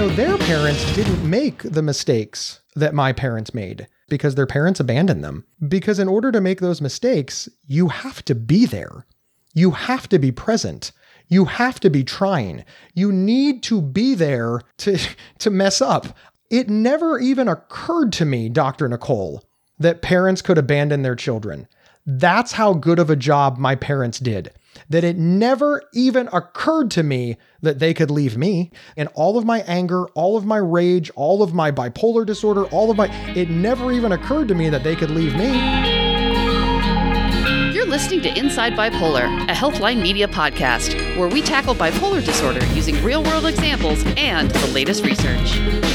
know, their parents didn't make the mistakes that my parents made because their parents abandoned them. Because in order to make those mistakes, you have to be there. You have to be present. You have to be trying. You need to be there to, to mess up. It never even occurred to me, Dr. Nicole, that parents could abandon their children. That's how good of a job my parents did. That it never even occurred to me that they could leave me. And all of my anger, all of my rage, all of my bipolar disorder, all of my, it never even occurred to me that they could leave me. You're listening to Inside Bipolar, a Healthline Media podcast, where we tackle bipolar disorder using real world examples and the latest research.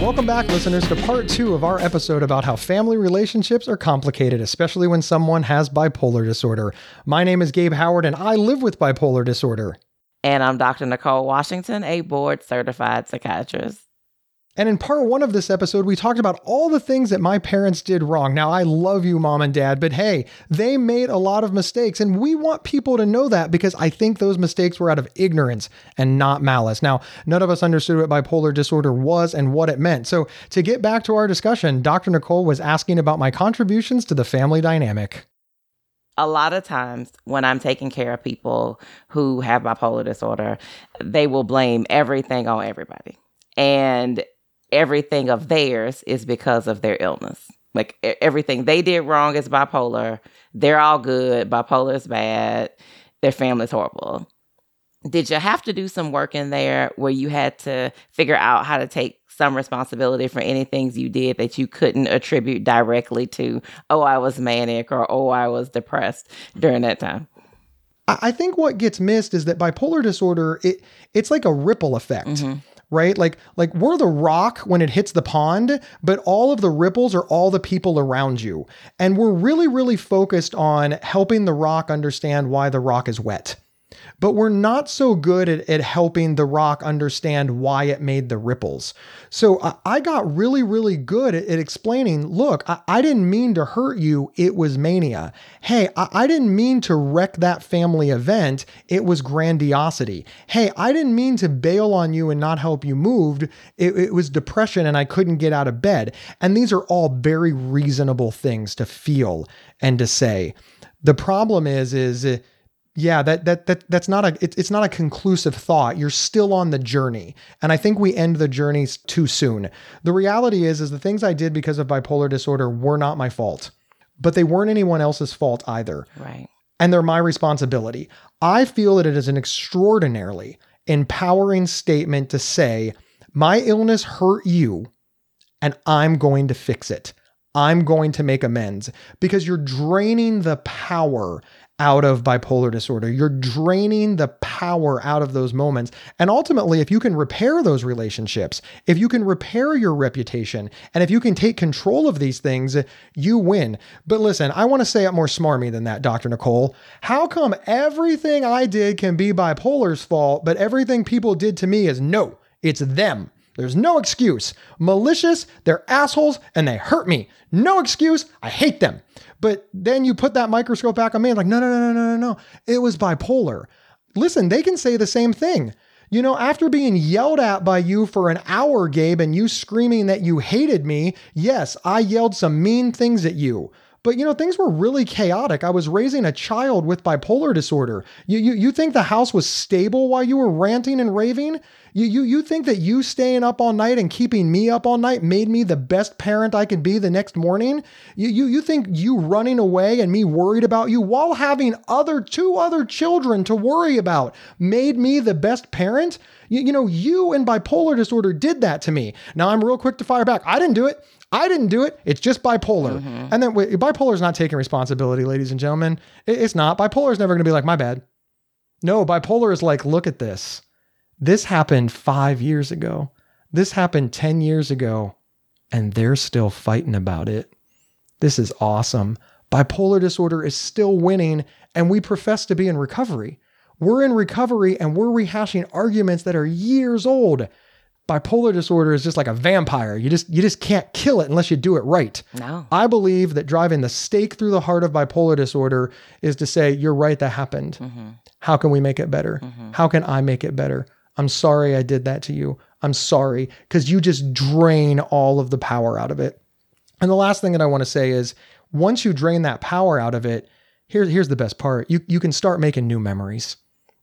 Welcome back, listeners, to part two of our episode about how family relationships are complicated, especially when someone has bipolar disorder. My name is Gabe Howard, and I live with bipolar disorder. And I'm Dr. Nicole Washington, a board certified psychiatrist. And in part one of this episode, we talked about all the things that my parents did wrong. Now, I love you, mom and dad, but hey, they made a lot of mistakes. And we want people to know that because I think those mistakes were out of ignorance and not malice. Now, none of us understood what bipolar disorder was and what it meant. So, to get back to our discussion, Dr. Nicole was asking about my contributions to the family dynamic a lot of times when I'm taking care of people who have bipolar disorder, they will blame everything on everybody. And everything of theirs is because of their illness. Like everything they did wrong is bipolar. They're all good. Bipolar is bad. Their family's horrible. Did you have to do some work in there where you had to figure out how to take some responsibility for any things you did that you couldn't attribute directly to, oh, I was manic or oh, I was depressed during that time? I think what gets missed is that bipolar disorder, it it's like a ripple effect. Mm-hmm right? Like like we're the rock when it hits the pond, but all of the ripples are all the people around you. And we're really really focused on helping the rock understand why the rock is wet but we're not so good at, at helping the rock understand why it made the ripples. So I, I got really, really good at, at explaining look, I, I, didn't mean to hurt you. It was mania. Hey, I, I didn't mean to wreck that family event. It was grandiosity. Hey, I didn't mean to bail on you and not help you moved. It, it was depression and I couldn't get out of bed. And these are all very reasonable things to feel and to say. The problem is, is, yeah that that that that's not a it, it's not a conclusive thought. You're still on the journey. And i think we end the journeys too soon. The reality is is the things i did because of bipolar disorder were not my fault but they weren't anyone else's fault either. Right. And they're my responsibility. I feel that it is an extraordinarily empowering statement to say my illness hurt you and i'm going to fix it. I'm going to make amends. Because you're draining the power out of bipolar disorder. You're draining the power out of those moments. And ultimately, if you can repair those relationships, if you can repair your reputation, and if you can take control of these things, you win. But listen, I want to say it more smarmy than that, Dr. Nicole. How come everything I did can be bipolar's fault, but everything people did to me is no, it's them? There's no excuse. Malicious, they're assholes, and they hurt me. No excuse. I hate them. But then you put that microscope back on me and like, no, no, no, no, no, no. It was bipolar. Listen, they can say the same thing. You know, after being yelled at by you for an hour, Gabe, and you screaming that you hated me, yes, I yelled some mean things at you. But you know, things were really chaotic. I was raising a child with bipolar disorder. You, you, you think the house was stable while you were ranting and raving? You, you, you think that you staying up all night and keeping me up all night made me the best parent I could be the next morning? You, you, you think you running away and me worried about you while having other two other children to worry about made me the best parent? You, you know, you and bipolar disorder did that to me. Now I'm real quick to fire back. I didn't do it. I didn't do it. It's just bipolar. Mm-hmm. And then wait, bipolar is not taking responsibility, ladies and gentlemen. It, it's not. Bipolar is never going to be like, my bad. No, bipolar is like, look at this. This happened five years ago. This happened 10 years ago, and they're still fighting about it. This is awesome. Bipolar disorder is still winning, and we profess to be in recovery. We're in recovery and we're rehashing arguments that are years old bipolar disorder is just like a vampire. You just you just can't kill it unless you do it right. No. I believe that driving the stake through the heart of bipolar disorder is to say, you're right, that happened. Mm-hmm. How can we make it better? Mm-hmm. How can I make it better? I'm sorry I did that to you. I'm sorry. Because you just drain all of the power out of it. And the last thing that I want to say is once you drain that power out of it, here, here's the best part. You you can start making new memories.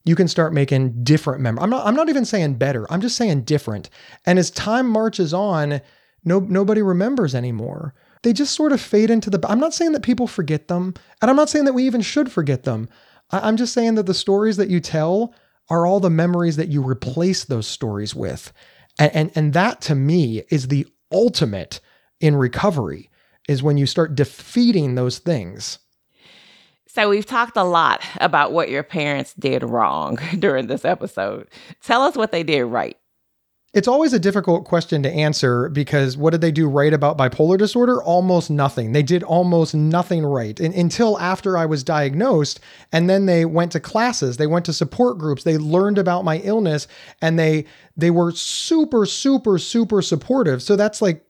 You can start making different memories. I'm not I'm not even saying better. I'm just saying different. And as time marches on, no nobody remembers anymore. They just sort of fade into the I'm not saying that people forget them, and I'm not saying that we even should forget them. I, I'm just saying that the stories that you tell are all the memories that you replace those stories with. And, and, and that to me is the ultimate in recovery is when you start defeating those things. So we've talked a lot about what your parents did wrong during this episode. Tell us what they did right. It's always a difficult question to answer because what did they do right about bipolar disorder? Almost nothing. They did almost nothing right and, until after I was diagnosed. And then they went to classes, they went to support groups, they learned about my illness, and they they were super, super, super supportive. So that's like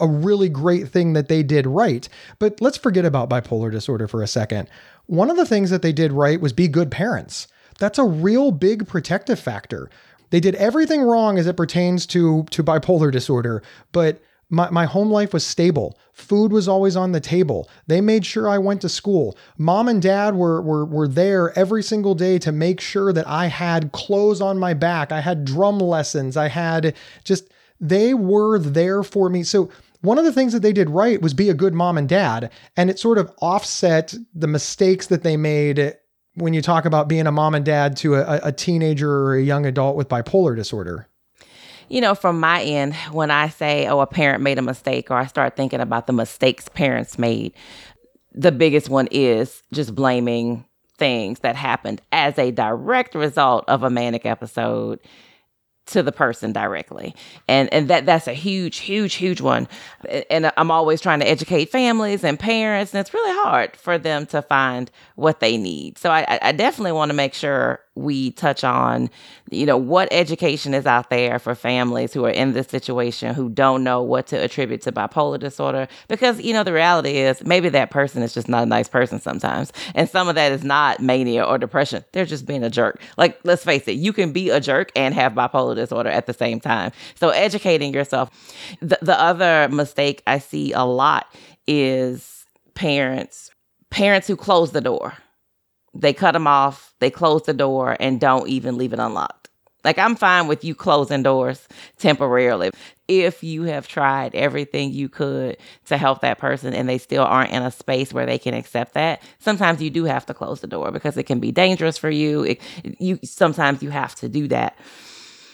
a really great thing that they did right. But let's forget about bipolar disorder for a second. One of the things that they did right was be good parents. That's a real big protective factor. They did everything wrong as it pertains to to bipolar disorder, but my, my home life was stable. Food was always on the table. They made sure I went to school. Mom and dad were, were, were there every single day to make sure that I had clothes on my back. I had drum lessons. I had just, they were there for me. So, one of the things that they did right was be a good mom and dad. And it sort of offset the mistakes that they made when you talk about being a mom and dad to a, a teenager or a young adult with bipolar disorder? You know, from my end, when I say, oh, a parent made a mistake, or I start thinking about the mistakes parents made, the biggest one is just blaming things that happened as a direct result of a manic episode to the person directly. And and that that's a huge huge huge one. And i'm always trying to educate families and parents and it's really hard for them to find what they need. So i, I definitely want to make sure we touch on, you know, what education is out there for families who are in this situation who don't know what to attribute to bipolar disorder. Because, you know, the reality is maybe that person is just not a nice person sometimes. And some of that is not mania or depression. They're just being a jerk. Like, let's face it, you can be a jerk and have bipolar disorder at the same time. So educating yourself. The, the other mistake I see a lot is parents, parents who close the door they cut them off, they close the door, and don't even leave it unlocked. Like, I'm fine with you closing doors temporarily. If you have tried everything you could to help that person and they still aren't in a space where they can accept that, sometimes you do have to close the door because it can be dangerous for you. It, you sometimes you have to do that.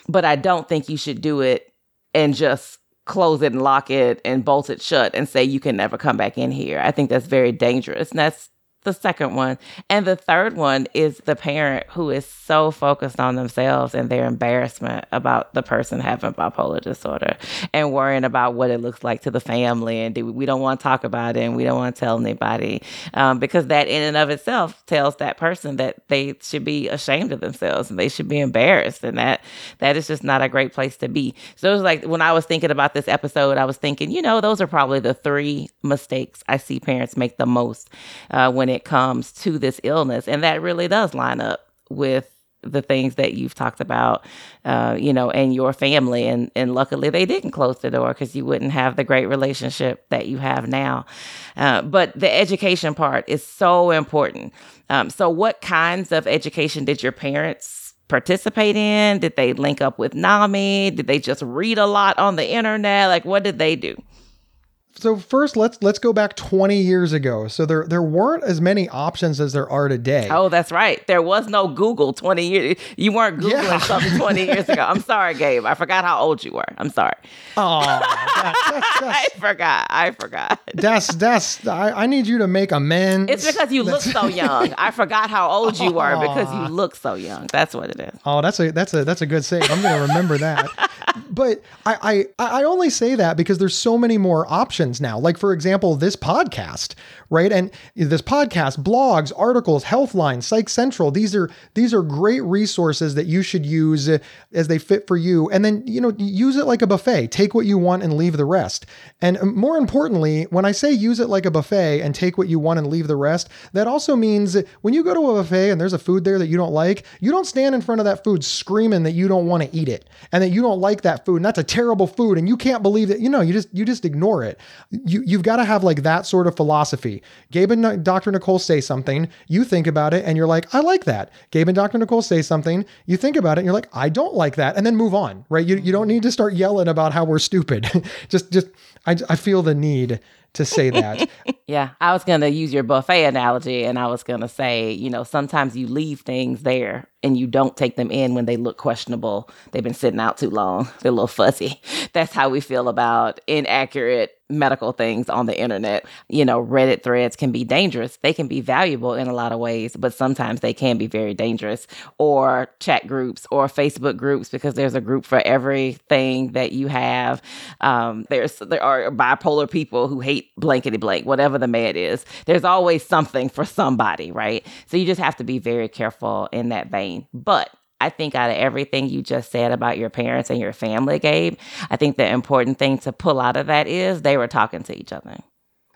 But I don't think you should do it and just close it and lock it and bolt it shut and say you can never come back in here. I think that's very dangerous. And that's the second one. And the third one is the parent who is so focused on themselves and their embarrassment about the person having bipolar disorder and worrying about what it looks like to the family. And we don't want to talk about it and we don't want to tell anybody um, because that in and of itself tells that person that they should be ashamed of themselves and they should be embarrassed. And that that is just not a great place to be. So it was like when I was thinking about this episode, I was thinking, you know, those are probably the three mistakes I see parents make the most uh, when it it comes to this illness. And that really does line up with the things that you've talked about, uh, you know, and your family. And, and luckily they didn't close the door because you wouldn't have the great relationship that you have now. Uh, but the education part is so important. Um, so, what kinds of education did your parents participate in? Did they link up with NAMI? Did they just read a lot on the internet? Like, what did they do? So first let's let's go back 20 years ago. So there there weren't as many options as there are today. Oh, that's right. There was no Google 20 years. You weren't googling yeah. something 20 years ago. I'm sorry, Gabe. I forgot how old you were. I'm sorry. Oh, that's, that's, that's, I forgot. I forgot. That's that's. I, I, need you to make amends. It's because you look so young. I forgot how old you were because you look so young. That's what it is. Oh, that's a that's a that's a good saying. I'm going to remember that. but I, I I only say that because there's so many more options now. Like for example, this podcast, right? And this podcast, blogs, articles, Healthline, Psych Central. These are these are great resources that you should use as they fit for you. And then you know use it like a buffet. Take what you want and leave the rest. And more importantly, when I say use it like a buffet and take what you want and leave the rest, that also means when you go to a buffet and there's a food there that you don't like, you don't stand in front of that food screaming that you don't want to eat it and that you don't like that food and that's a terrible food and you can't believe that you know you just you just ignore it you you've got to have like that sort of philosophy gabe and dr nicole say something you think about it and you're like i like that gabe and dr nicole say something you think about it and you're like i don't like that and then move on right you, you don't need to start yelling about how we're stupid just just I, I feel the need to say that. yeah, I was going to use your buffet analogy and I was going to say, you know, sometimes you leave things there and you don't take them in when they look questionable. They've been sitting out too long. They're a little fuzzy. That's how we feel about inaccurate medical things on the internet. You know, Reddit threads can be dangerous. They can be valuable in a lot of ways, but sometimes they can be very dangerous. Or chat groups or Facebook groups because there's a group for everything that you have. Um, there's there are bipolar people who hate blankety blank, whatever the mad is. There's always something for somebody, right? So you just have to be very careful in that vein. But I think out of everything you just said about your parents and your family, Gabe, I think the important thing to pull out of that is they were talking to each other.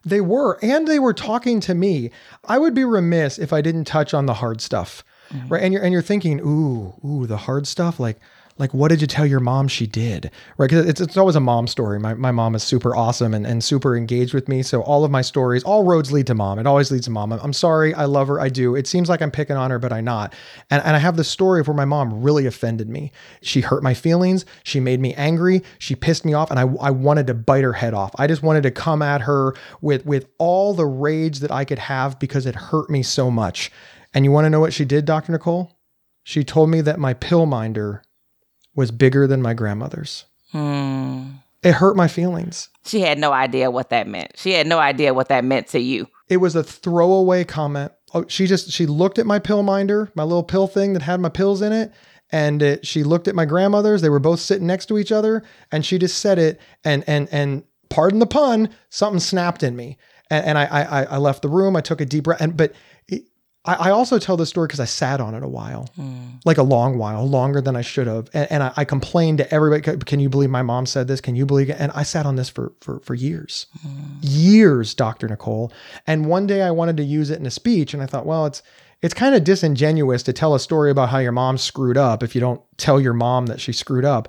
They were, and they were talking to me. I would be remiss if I didn't touch on the hard stuff, mm-hmm. right? And you're and you're thinking, ooh, ooh, the hard stuff, like like what did you tell your mom she did? Right? Because it's, it's always a mom story. My, my mom is super awesome and, and super engaged with me. So all of my stories all roads lead to mom. It always leads to mom. I'm, sorry i love her i do. It seems like i'm picking on her but i'm not. And, and i have the story of where my mom really offended me. She hurt my feelings. She made me angry. She pissed me off and I, I wanted to bite her head off. I just wanted to come at her with with all the rage that i could have because it hurt me so much. And you want to know what she did dr nicole? She told me that my pill minder was bigger than my grandmother's. Hmm. It hurt my feelings. She had no idea what that meant. She had no idea what that meant to you. It was a throwaway comment. Oh, she just she looked at my pill minder, my little pill thing that had my pills in it, and it, she looked at my grandmother's. They were both sitting next to each other, and she just said it. And and and pardon the pun, something snapped in me, and, and I, I I left the room. I took a deep breath, and but I, I also tell this story because I sat on it a while, mm. like a long while, longer than I should have. And, and I, I, complained to everybody. Can you believe my mom said this? Can you believe it? And I sat on this for for for years, mm. years, Doctor Nicole. And one day I wanted to use it in a speech, and I thought, well, it's it's kind of disingenuous to tell a story about how your mom screwed up if you don't tell your mom that she screwed up.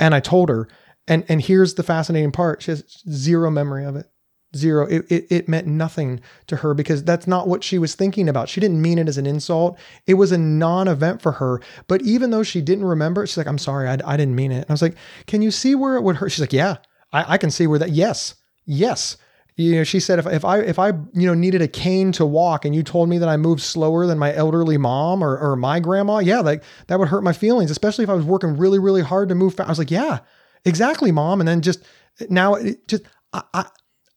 And I told her, and and here's the fascinating part: she has zero memory of it zero. It, it, it, meant nothing to her because that's not what she was thinking about. She didn't mean it as an insult. It was a non event for her. But even though she didn't remember she's like, I'm sorry, I, I didn't mean it. And I was like, Can you see where it would hurt? She's like, Yeah, I, I can see where that, yes, yes. You know, she said, if, if I, if I, you know, needed a cane to walk and you told me that I moved slower than my elderly mom or, or my grandma, yeah, like that would hurt my feelings, especially if I was working really, really hard to move fast. I was like, yeah, exactly, mom. And then just now it just, I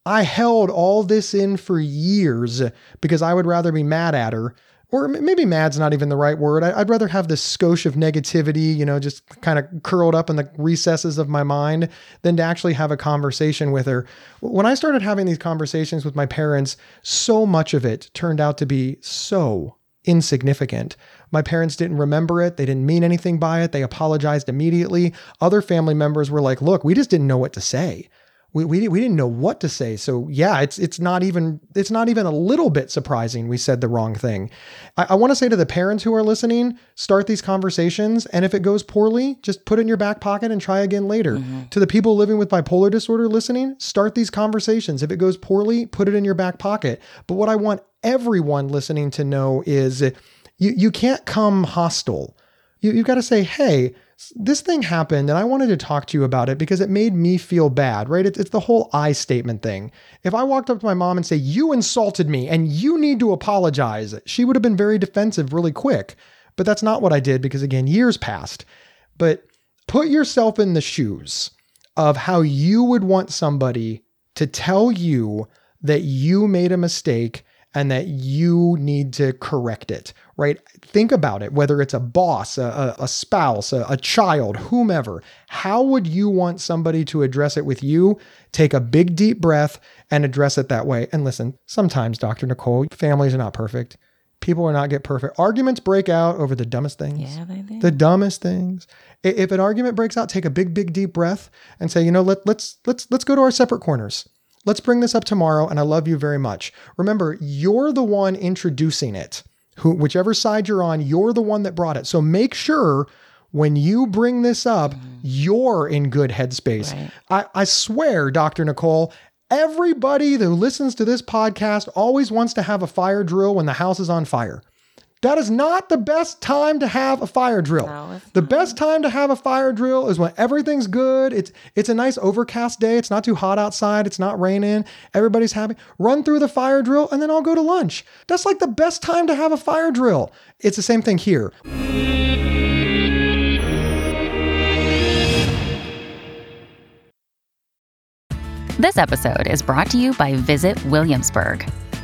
I held all this in for years because I would rather be mad at her. Or maybe mad's not even the right word. I'd rather have this skosh of negativity, you know, just kind of curled up in the recesses of my mind than to actually have a conversation with her. When I started having these conversations with my parents, so much of it turned out to be so insignificant. My parents didn't remember it. They didn't mean anything by it. They apologized immediately. Other family members were like, look, we just didn't know what to say we, we, we didn't know what to say. So yeah, it's it's not even it's not even a little bit surprising we said the wrong thing. I, I want to say to the parents who are listening, start these conversations, and if it goes poorly, just put it in your back pocket and try again later. Mm-hmm. To the people living with bipolar disorder listening, start these conversations. If it goes poorly, put it in your back pocket. But what I want everyone listening to know is you you can't come hostile. You, you've got to say, hey, this thing happened and I wanted to talk to you about it because it made me feel bad, right? It's, it's, the whole I statement thing. If I walked up to my mom and say, You insulted me and you need to apologize, she would have been very defensive really quick. But that's not what I did because, again, years passed. But put yourself in the shoes of how you would want somebody to tell you that you made a mistake and that you need to correct it, right? Think about it, whether it's a boss, a, a, spouse, a, a child, whomever. How would you want somebody to address it with you? Take a big, deep breath and address it that way. And listen, sometimes, Dr. Nicole, families are not perfect. People are not get perfect. Arguments break out over the dumbest things. Yeah, they do. The dumbest things. If an argument breaks out, take a big, big, deep breath and say, you know, let, let's let's let's go to our separate corners. Let's bring this up tomorrow, and I love you very much. Remember, you're the one introducing it. Who, whichever side you're on, you're the one that brought it. So make sure when you bring this up, mm. you're in good headspace. Right. I, I swear, Dr. Nicole, everybody who listens to this podcast always wants to have a fire drill when the house is on fire. That is not the best time to have a fire drill. No, it's the best time to have a fire drill is when everything's good. It's it's a nice overcast day. It's not too hot outside. It's not raining. Everybody's happy. Run through the fire drill and then I'll go to lunch. That's like the best time to have a fire drill. It's the same thing here. This episode is brought to you by Visit Williamsburg.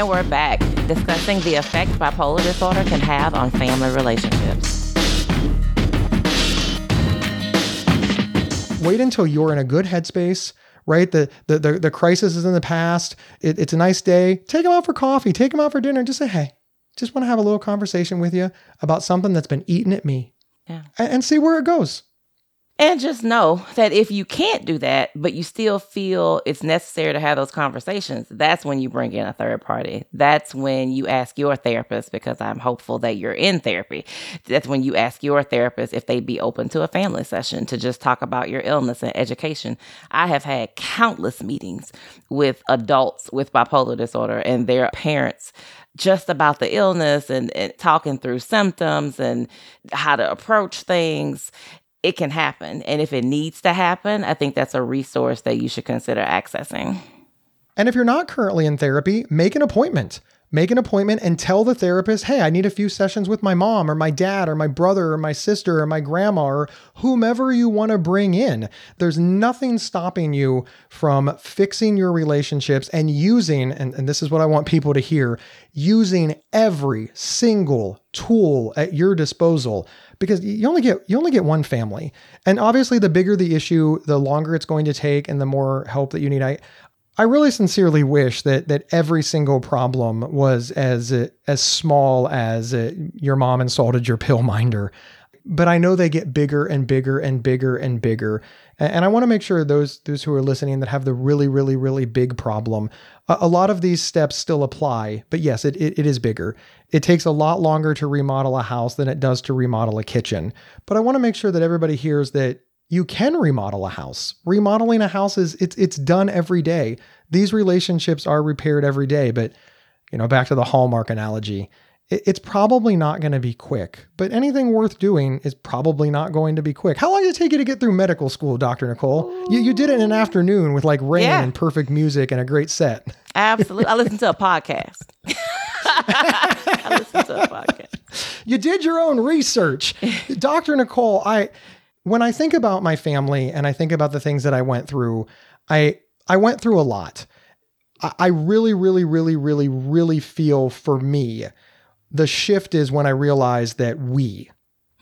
And we're back discussing the effect bipolar disorder can have on family relationships. wait until you're in a good headspace right? The the the, the crisis is in the past. It, it's a nice day. Take them out for coffee. Take them out for dinner. And just say hey just want to have a little conversation with you about something that's been eating at me. Yeah. and, and see where it goes And just know that if you can't do that, but you still feel it's necessary to have those conversations, that's when you bring in a third party. That's when you ask your therapist, because I'm hopeful that you're in therapy. That's when you ask your therapist if they'd be open to a family session to just talk about your illness and education. I have had countless meetings with adults with bipolar disorder and their parents just about the illness and, and talking through symptoms and how to approach things it can happen. And if it needs to happen, I think that's a resource that you should consider accessing. and if you're not currently in therapy make an appointment make an appointment and tell the therapist hey i need a few sessions with my mom or my dad or my brother or my sister or my grandma or whomever you want to bring in. There's nothing stopping you from fixing your relationships and using and, and this is what i want people to hear using every single tool at your disposal because you only get you only get one family. And obviously the bigger the issue the longer it's going to take and the more help that you need. I I really sincerely wish that that every single problem was as as small as uh, your mom insulted your pill minder. But I know they get bigger and bigger and bigger and bigger. And I want to make sure those those who are listening that have the really really really big problem, a, a lot of these steps still apply. But yes, it, it it is bigger. It takes a lot longer to remodel a house than it does to remodel a kitchen. But I want to make sure that everybody hears that you can remodel a house. Remodeling a house is it's it's done every day. These relationships are repaired every day, but you know, back to the Hallmark analogy, it, it's probably not going to be quick. But anything worth doing is probably not going to be quick. How long did it take you to get through medical school, Dr. Nicole? You you did it in an afternoon with like rain Yeah. and perfect music and a great set. Absolutely. I listened to a podcast. I listen to a podcast. you did your own research. Dr. Nicole, I when I think about my family and I think about the things that I went through, I I went through a lot. I, I really, really, really, really, really feel for me. The shift is when I realized that we,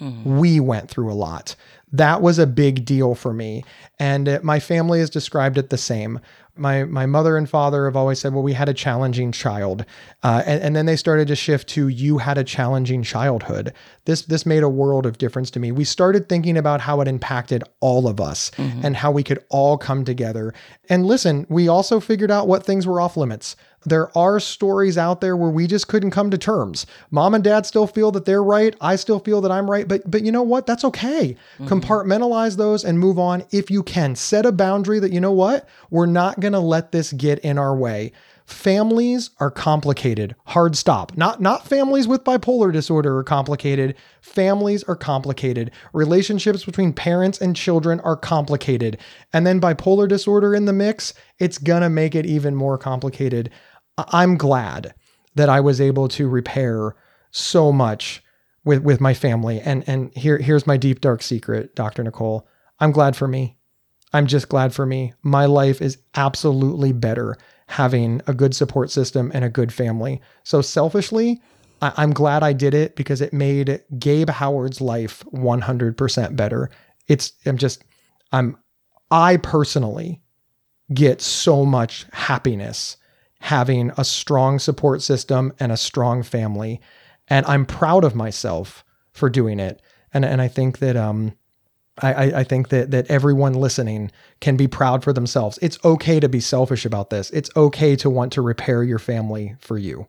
mm-hmm. we went through a lot. That was a big deal for me. And uh, my family has described it the same. my my mother and father have always said, "Well, we had a challenging child," uh, and, and then they started to shift to, "You had a challenging childhood." This this made a world of difference to me. We started thinking about how it impacted all of us mm-hmm. and how we could all come together. And listen, we also figured out what things were off limits. There are stories out there where we just couldn't come to terms. Mom and dad still feel that they're right. I still feel that I'm right. But but you know what? That's okay. Mm-hmm. Compartmentalize those and move on if you can. Set a boundary that you know what? We're not going to let this get in our way. Families are complicated. Hard stop. Not not families with bipolar disorder are complicated. Families are complicated. Relationships between parents and children are complicated. And then bipolar disorder in the mix, it's going to make it even more complicated. I'm glad that I was able to repair so much with with my family. And and here here's my deep dark secret, Dr. Nicole. I'm glad for me. I'm just glad for me. My life is absolutely better having a good support system and a good family. So selfishly, I- am glad I did it because it made Gabe Howard's life 100% better. It's I'm just I'm I personally get so much happiness having a strong support system and a strong family and I'm proud of myself for doing it. And and I think that um I, I think that that everyone listening can be proud for themselves. It's okay to be selfish about this. It's okay to want to repair your family for you.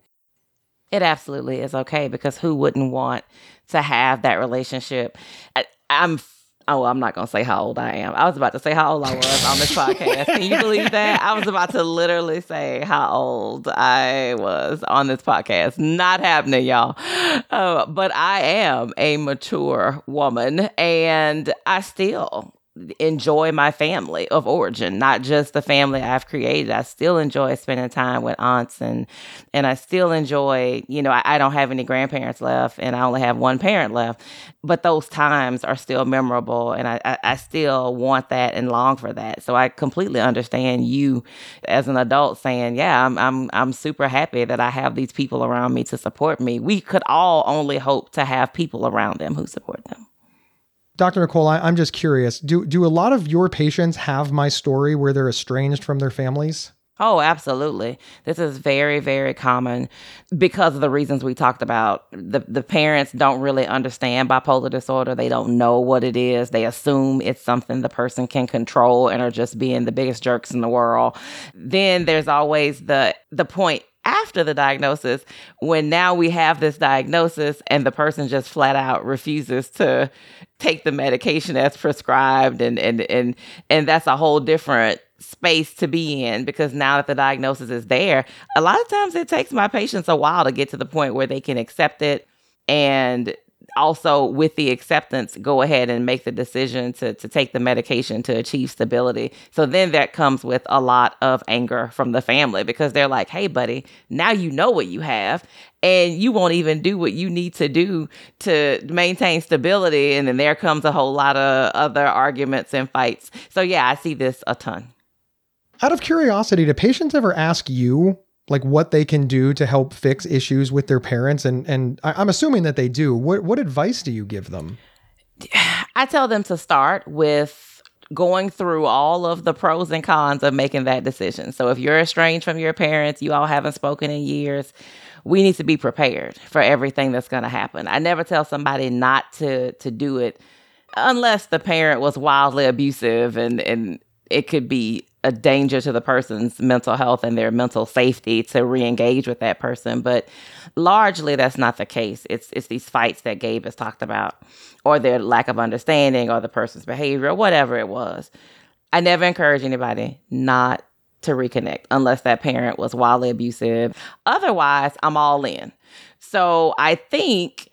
It absolutely is okay because who wouldn't want to have that relationship? I, I'm Oh, I'm not gonna say how old I am. I was about to say how old I was on this podcast. Can you believe that? I was about to literally say how old I was on this podcast. Not happening, y'all. Uh, but I am a mature woman, and I still enjoy my family of origin, not just the family I've created. I still enjoy spending time with aunts and and I still enjoy, you know, I, I, don't have any grandparents left and I only have one parent left. But those times are still memorable and I, I, I still want that and long for that. So I completely understand you as an adult saying, Yeah, I'm I'm I'm super happy that I have these people around me to support me. We could all only hope to have people around them who support them. Dr. Nicole, I, am just curious. Do do a lot of your patients have my story where they're estranged from their families? Oh, absolutely. This is very, very common because of the reasons we talked about. The the parents don't really understand bipolar disorder. They don't know what it is. They assume it's something the person can control and are just being the biggest jerks in the world. Then there's always the the point after the diagnosis when now we have this diagnosis and the person just flat out refuses to take the medication as prescribed and and and and that's a whole different space to be in because now that the diagnosis is there a lot of times it takes my patients a while to get to the point where they can accept it and also with the acceptance go ahead and make the decision to, to take the medication to achieve stability. So then that comes with a lot of anger from the family because they're like hey buddy now you know what you have and you won't even do what you need to do to maintain stability. And then there comes a whole lot of other arguments and fights. So yeah i see this a ton. Out of curiosity do patients ever ask you like what they can do to help fix issues with their parents and and I'm assuming that they do. What what advice do you give them? I tell them to start with going through all of the pros and cons of making that decision. So if you're estranged from your parents, you all haven't spoken in years, we need to be prepared for everything that's going to happen. I never tell somebody not to to do it unless the parent was wildly abusive and and it could be a danger to the person's mental health and their mental safety to re-engage with that person but largely that's not the case. It's it's these fights that gabe has talked about or their lack of understanding or the person's behavior or whatever it was. I never encourage anybody not to reconnect unless that parent was wildly abusive. Otherwise i'm all in. So i think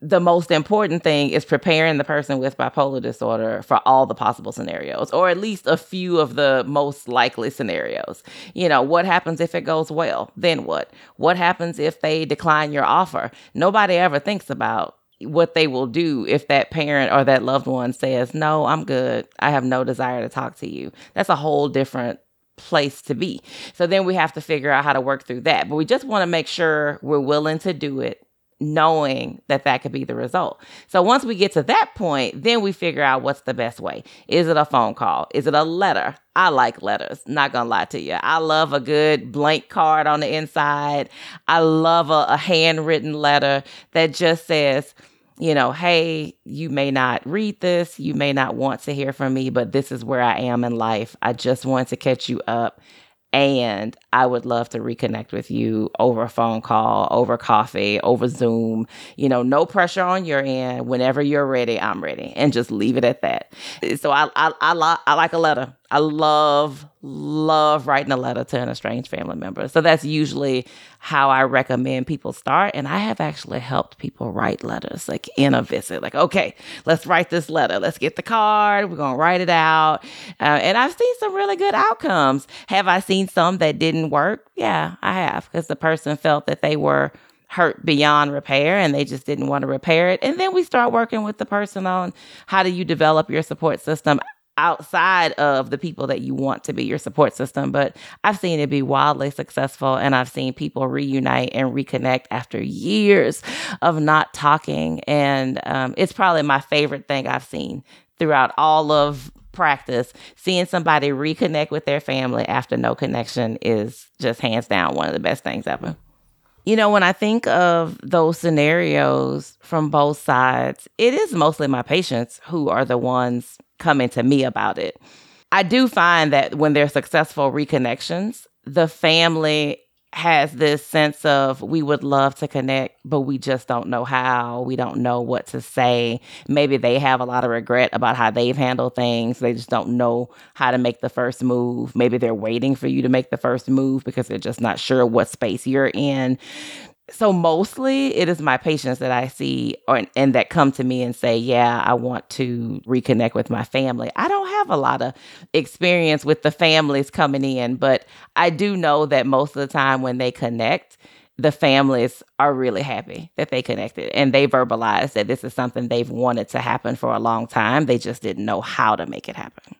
the most important thing is preparing the person with bipolar disorder for all the possible scenarios, or at least a few of the most likely scenarios. You know, what happens if it goes well? Then what? What happens if they decline your offer? Nobody ever thinks about what they will do if that parent or that loved one says, No, I'm good. I have no desire to talk to you. That's a whole different place to be. So then we have to figure out how to work through that. But we just want to make sure we're willing to do it knowing that that could be the result. So once we get to that point, then we figure out what's the best way. Is it a phone call? Is it a letter? I like letters, not gonna lie to you. I love a good blank card on the inside. I love a, a handwritten letter that just says, you know, hey, you may not read this, you may not want to hear from me, but this is where I am in life. I just want to catch you up and I would love to reconnect with you over a phone call, over coffee, over Zoom. You know, no pressure on your end. Whenever you're ready, I'm ready, and just leave it at that. So I I I, I like a letter. I love, love writing a letter to an estranged family member. So that's usually how I recommend people start. And I have actually helped people write letters like in a visit. Like, okay, let's write this letter. Let's get the card. We're going to write it out. Uh, and I've seen some really good outcomes. Have I seen some that didn't work? Yeah, I have, because the person felt that they were hurt beyond repair and they just didn't want to repair it. And then we start working with the person on how do you develop your support system outside of the people that you want to be your support system. But I've seen it be wildly successful and I've seen people reunite and reconnect after years of not talking. And um, it's probably my favorite thing I've seen throughout all of practice. Seeing somebody reconnect with their family after no connection is just hands down one of the best things ever. You know, when I think of those scenarios from both sides, it is mostly my patients who are the ones coming to me about it. I do find that when there's successful reconnections, the family has this sense of we would love to connect, but we just don't know how. We don't know what to say. Maybe they have a lot of regret about how they've handled things. They just don't know how to make the first move. Maybe they're waiting for you to make the first move because they're just not sure what space you're in so mostly it is my patients that I see or and that come to me and say, "Yeah, I want to reconnect with my family." I don't have a lot of experience with the families coming in, but I do know that most of the time when they connect, the families are really happy that they connected and they verbalize that this is something they've wanted to happen for a long time. They just didn't know how to make it happen.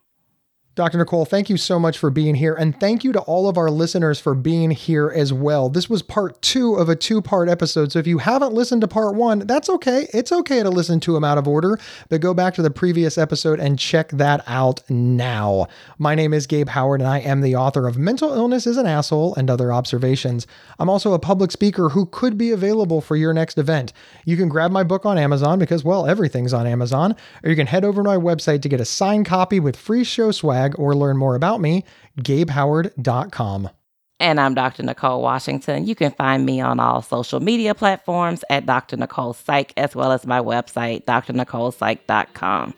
Dr. Nicole, thank you so much for being here. And thank you to all of our listeners for being here as well. This was part two of a two part episode. So if you haven't listened to part one, that's okay. It's okay to listen to them out of order, but go back to the previous episode and check that out now. My name is Gabe Howard, and I am the author of Mental Illness is an Asshole and Other Observations. I'm also a public speaker who could be available for your next event. You can grab my book on Amazon because, well, everything's on Amazon, or you can head over to my website to get a signed copy with free show swag or learn more about me, gabehoward.com. And I'm Dr. Nicole Washington. You can find me on all social media platforms at Dr. Nicole Psych, as well as my website, drnicolepsych.com.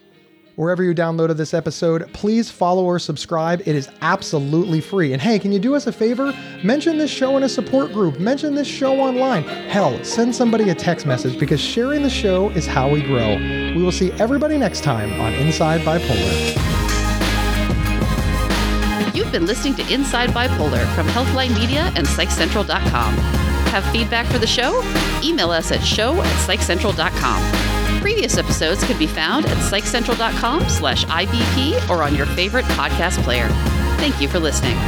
Wherever you downloaded this episode, please follow or subscribe. It is absolutely free. And hey, can you do us a favor? Mention this show in a support group, mention this show online. Hell, send somebody a text message because sharing the show is how we grow. We will see everybody next time on Inside Bipolar. You've been listening to Inside Bipolar from Healthline Media and PsychCentral.com. Have feedback for the show? Email us at show at PsychCentral.com. Previous episodes can be found at PsychCentral.com slash IBP or on your favorite podcast player. Thank you for listening.